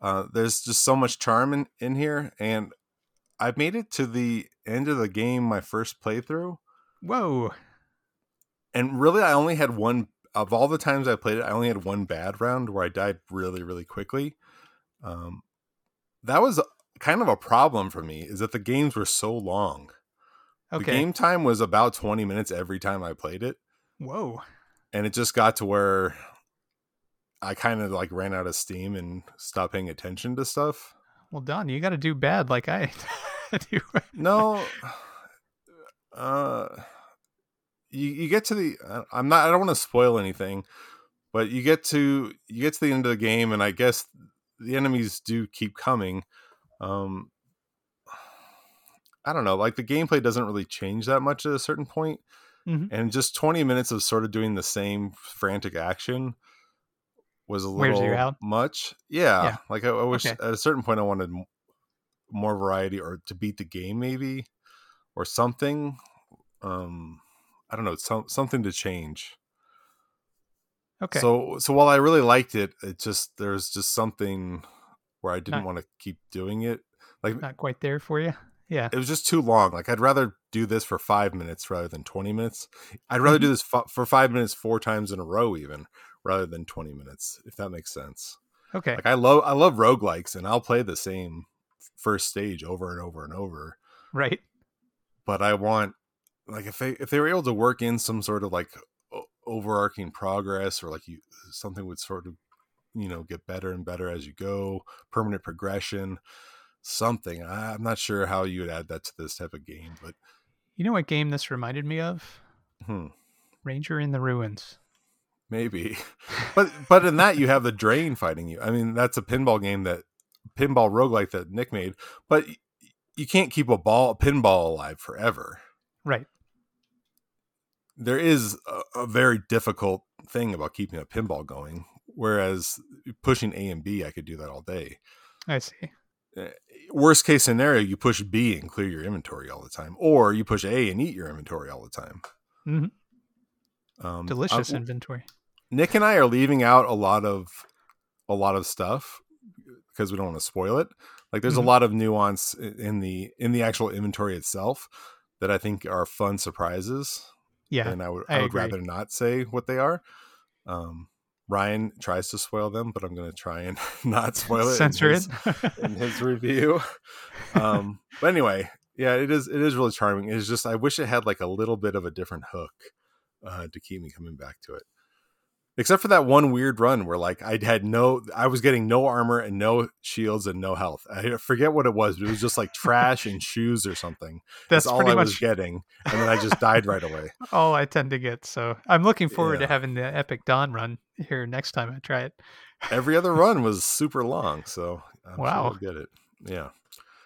Uh, there's just so much charm in, in here, and I made it to the end of the game my first playthrough. Whoa! And really, I only had one of all the times I played it. I only had one bad round where I died really, really quickly. Um, that was kind of a problem for me. Is that the games were so long. Okay. The game time was about 20 minutes every time I played it. Whoa. And it just got to where I kind of like ran out of steam and stopped paying attention to stuff. Well, Don, you got to do bad like I do. no. Uh you, you get to the uh, I'm not I don't want to spoil anything, but you get to you get to the end of the game and I guess the enemies do keep coming. Um I don't know, like the gameplay doesn't really change that much at a certain point. Mm-hmm. And just 20 minutes of sort of doing the same frantic action was a little much. Yeah, yeah. Like I, I wish okay. at a certain point I wanted more variety or to beat the game maybe or something. Um I don't know, some something to change. Okay. So so while I really liked it, it just there's just something where I didn't want to keep doing it. Like not quite there for you. Yeah. It was just too long. Like I'd rather do this for 5 minutes rather than 20 minutes. I'd rather mm-hmm. do this f- for 5 minutes four times in a row even rather than 20 minutes if that makes sense. Okay. Like I love I love roguelikes and I'll play the same first stage over and over and over. Right. But I want like if they if they were able to work in some sort of like overarching progress or like you something would sort of you know get better and better as you go permanent progression something i'm not sure how you would add that to this type of game but you know what game this reminded me of hmm. ranger in the ruins maybe but but in that you have the drain fighting you i mean that's a pinball game that pinball roguelike that nick made but you can't keep a ball a pinball alive forever right there is a, a very difficult thing about keeping a pinball going. Whereas pushing A and B, I could do that all day. I see. Worst case scenario, you push B and clear your inventory all the time, or you push A and eat your inventory all the time. Mm-hmm. Um, Delicious inventory. Nick and I are leaving out a lot of a lot of stuff because we don't want to spoil it. Like there's Mhm. a lot of nuance in the in the actual inventory itself that I think are fun surprises. Yeah. and I would I I, would agree. rather not say what they are. Um, Ryan tries to spoil them, but I'm going to try and not spoil it. in his- it. in his review. Um, but anyway, yeah, it is it is really charming. It's just I wish it had like a little bit of a different hook uh, to keep me coming back to it. Except for that one weird run where like I had no, I was getting no armor and no shields and no health. I forget what it was, but it was just like trash and shoes or something. That's That's all I much was getting, and then I just died right away. all I tend to get. So I'm looking forward to having the epic dawn run here next time I try it. Every other run was super long, so I'm Wow. sure get it. Yeah,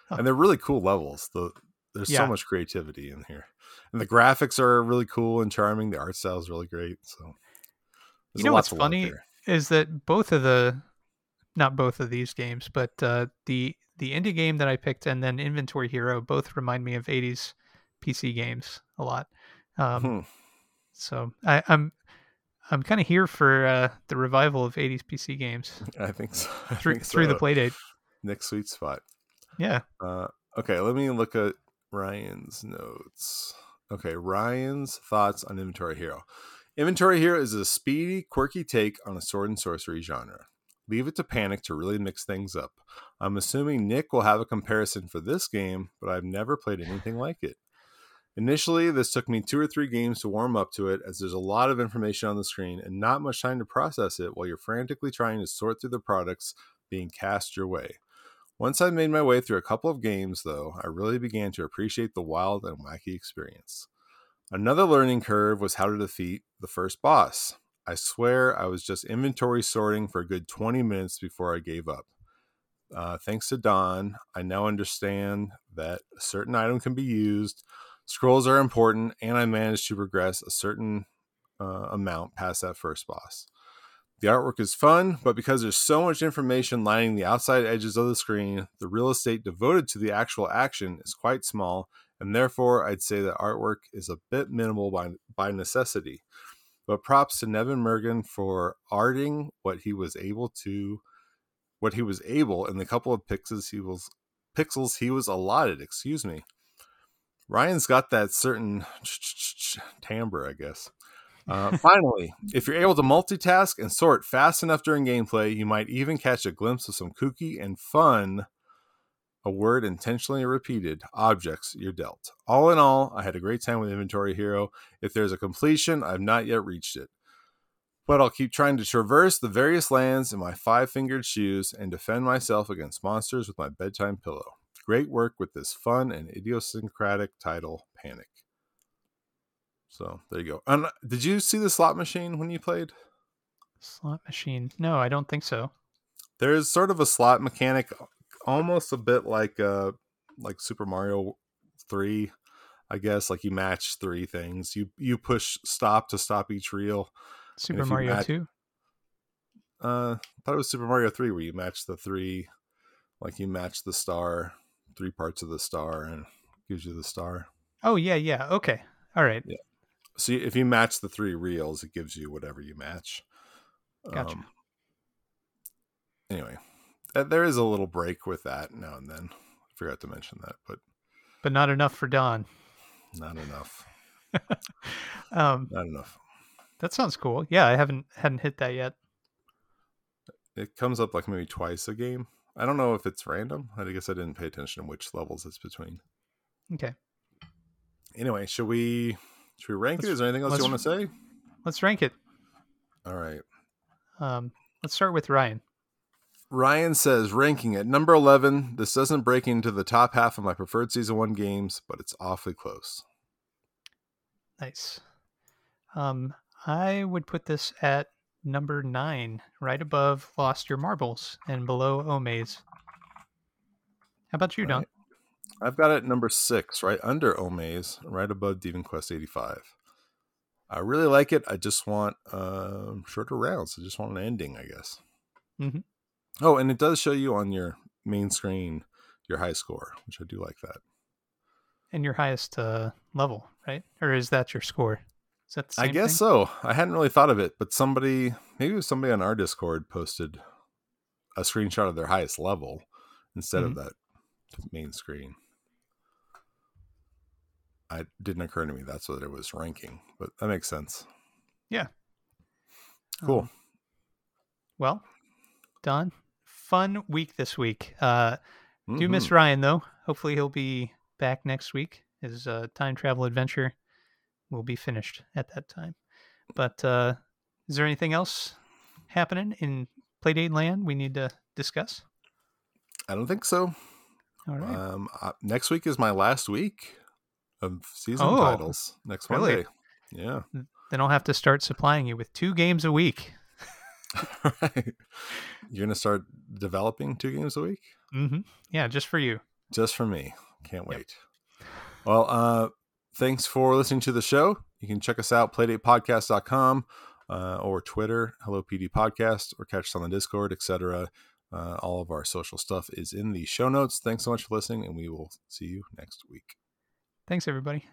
Huh. and they're really cool levels. The there's Yeah. so much creativity in here, and the graphics are really cool and charming. The art style is really great. So there's You know what's funny is that both of the, not both of these games, but uh, the the indie game that I picked and then Inventory Hero both remind me of 80s PC games a lot. Um, Hmm. So I, I'm I'm kind of here for uh, the revival of 80s PC games I think so. I through think through the so. Playdate. Next sweet spot. Yeah. Uh, okay, let me look at Ryan's notes. Okay, Ryan's thoughts on Inventory Hero. Inventory Hero is a speedy, quirky take on a sword and sorcery genre. Leave it to Panic to really mix things up. I'm assuming Nick will have a comparison for this game, but I've never played anything like it. Initially, this took me two or three games to warm up to it, as there's a lot of information on the screen and not much time to process it while you're frantically trying to sort through the products being cast your way. Once I made my way through a couple of games, though, I really began to appreciate the wild and wacky experience. Another learning curve was how to defeat the first boss. I swear I was just inventory sorting for a good 20 minutes before I gave up. Uh, thanks to Don, I now understand that a certain item can be used, scrolls are important, and I managed to progress a certain uh, amount past that first boss. The artwork is fun, but because there's so much information lining the outside edges of the screen, the real estate devoted to the actual action is quite small, and therefore I'd say the artwork is a bit minimal by, by necessity. But props to Neven Mrgan for arting what he was able to what he was able in the couple of pixels he was pixels he was allotted, excuse me. Ryan's got that certain timbre, I guess. Uh, finally, if you're able to multitask and sort fast enough during gameplay, you might even catch a glimpse of some kooky and fun, a word intentionally repeated, objects you're dealt. All in all, I had a great time with Inventory Hero. If there's a completion, I've not yet reached it. But I'll keep trying to traverse the various lands in my five fingered shoes and defend myself against monsters with my bedtime pillow. Great work with this fun and idiosyncratic title, Panic. So there you go. And uh, did you see the slot machine when you played? Slot machine. No, I don't think so. There's sort of a slot mechanic, almost a bit like uh like Super Mario Three, I guess. Like you match three things. You you push stop to stop each reel. Super Mario match- 2. Uh, I thought it was Super Mario Three where you match the three, like you match the star, three parts of the star, and gives you the star. Oh, yeah, yeah. Okay. All right. Yeah. So if you match the three reels, it gives you whatever you match. Gotcha. Um, anyway, there is a little break with that now and then. I forgot to mention that, but But not enough for Don. not enough. Um, Not enough. that sounds cool. Yeah, I haven't hadn't hit that yet. It comes up like maybe twice a game. I don't know if it's random. I guess I didn't pay attention to which levels it's between. Okay. Anyway, should we should we rank it? Let's- Is there anything else you want to say? Let's rank it. All right. Um, let's start with Ryan. Ryan says ranking at number 11. This doesn't break into the top half of my preferred season 1 games, but it's awfully close. Nice. Um, I would put this at number nine, right above Lost Your Marbles and below Omaze. How about you, Don? Right. I've got it at number 6, right under Omaze, right above Demon Quest 85. I really like it. I just want uh, shorter rounds. I just want an ending, I guess. Mhm. Oh, and it does show you on your main screen your high score, which I do like that. And your highest uh, level, right? Or is that your score? Is that the I guess thing? so. I hadn't really thought of it, but somebody, maybe it was somebody on our Discord, posted a screenshot of their highest level instead of that main screen. I didn't occur to me that's what it was ranking, but that makes sense. Yeah. Cool. Um, well, Don, fun week this week. Uh, do miss Mhm. Ryan though. Hopefully he'll be back next week. His uh, time travel adventure will be finished at that time. But uh, is there anything else happening in Playdate Land we need to discuss? I don't think so. All right. Um, uh, next week is my last week of season Oh, titles. Next really? Monday. Yeah. then I'll have to start supplying you with two games a week. right. You're gonna start developing two games a week hmm Yeah, just for you. just for me. Can't Yep. wait. Well, uh, thanks for listening to the show. You can check us out playdatepodcast.com uh, or Twitter, Hello PD Podcast, or catch us on the Discord, etc. Uh, all of our social stuff is in the show notes. Thanks so much for listening, and we will see you next week. Thanks, everybody.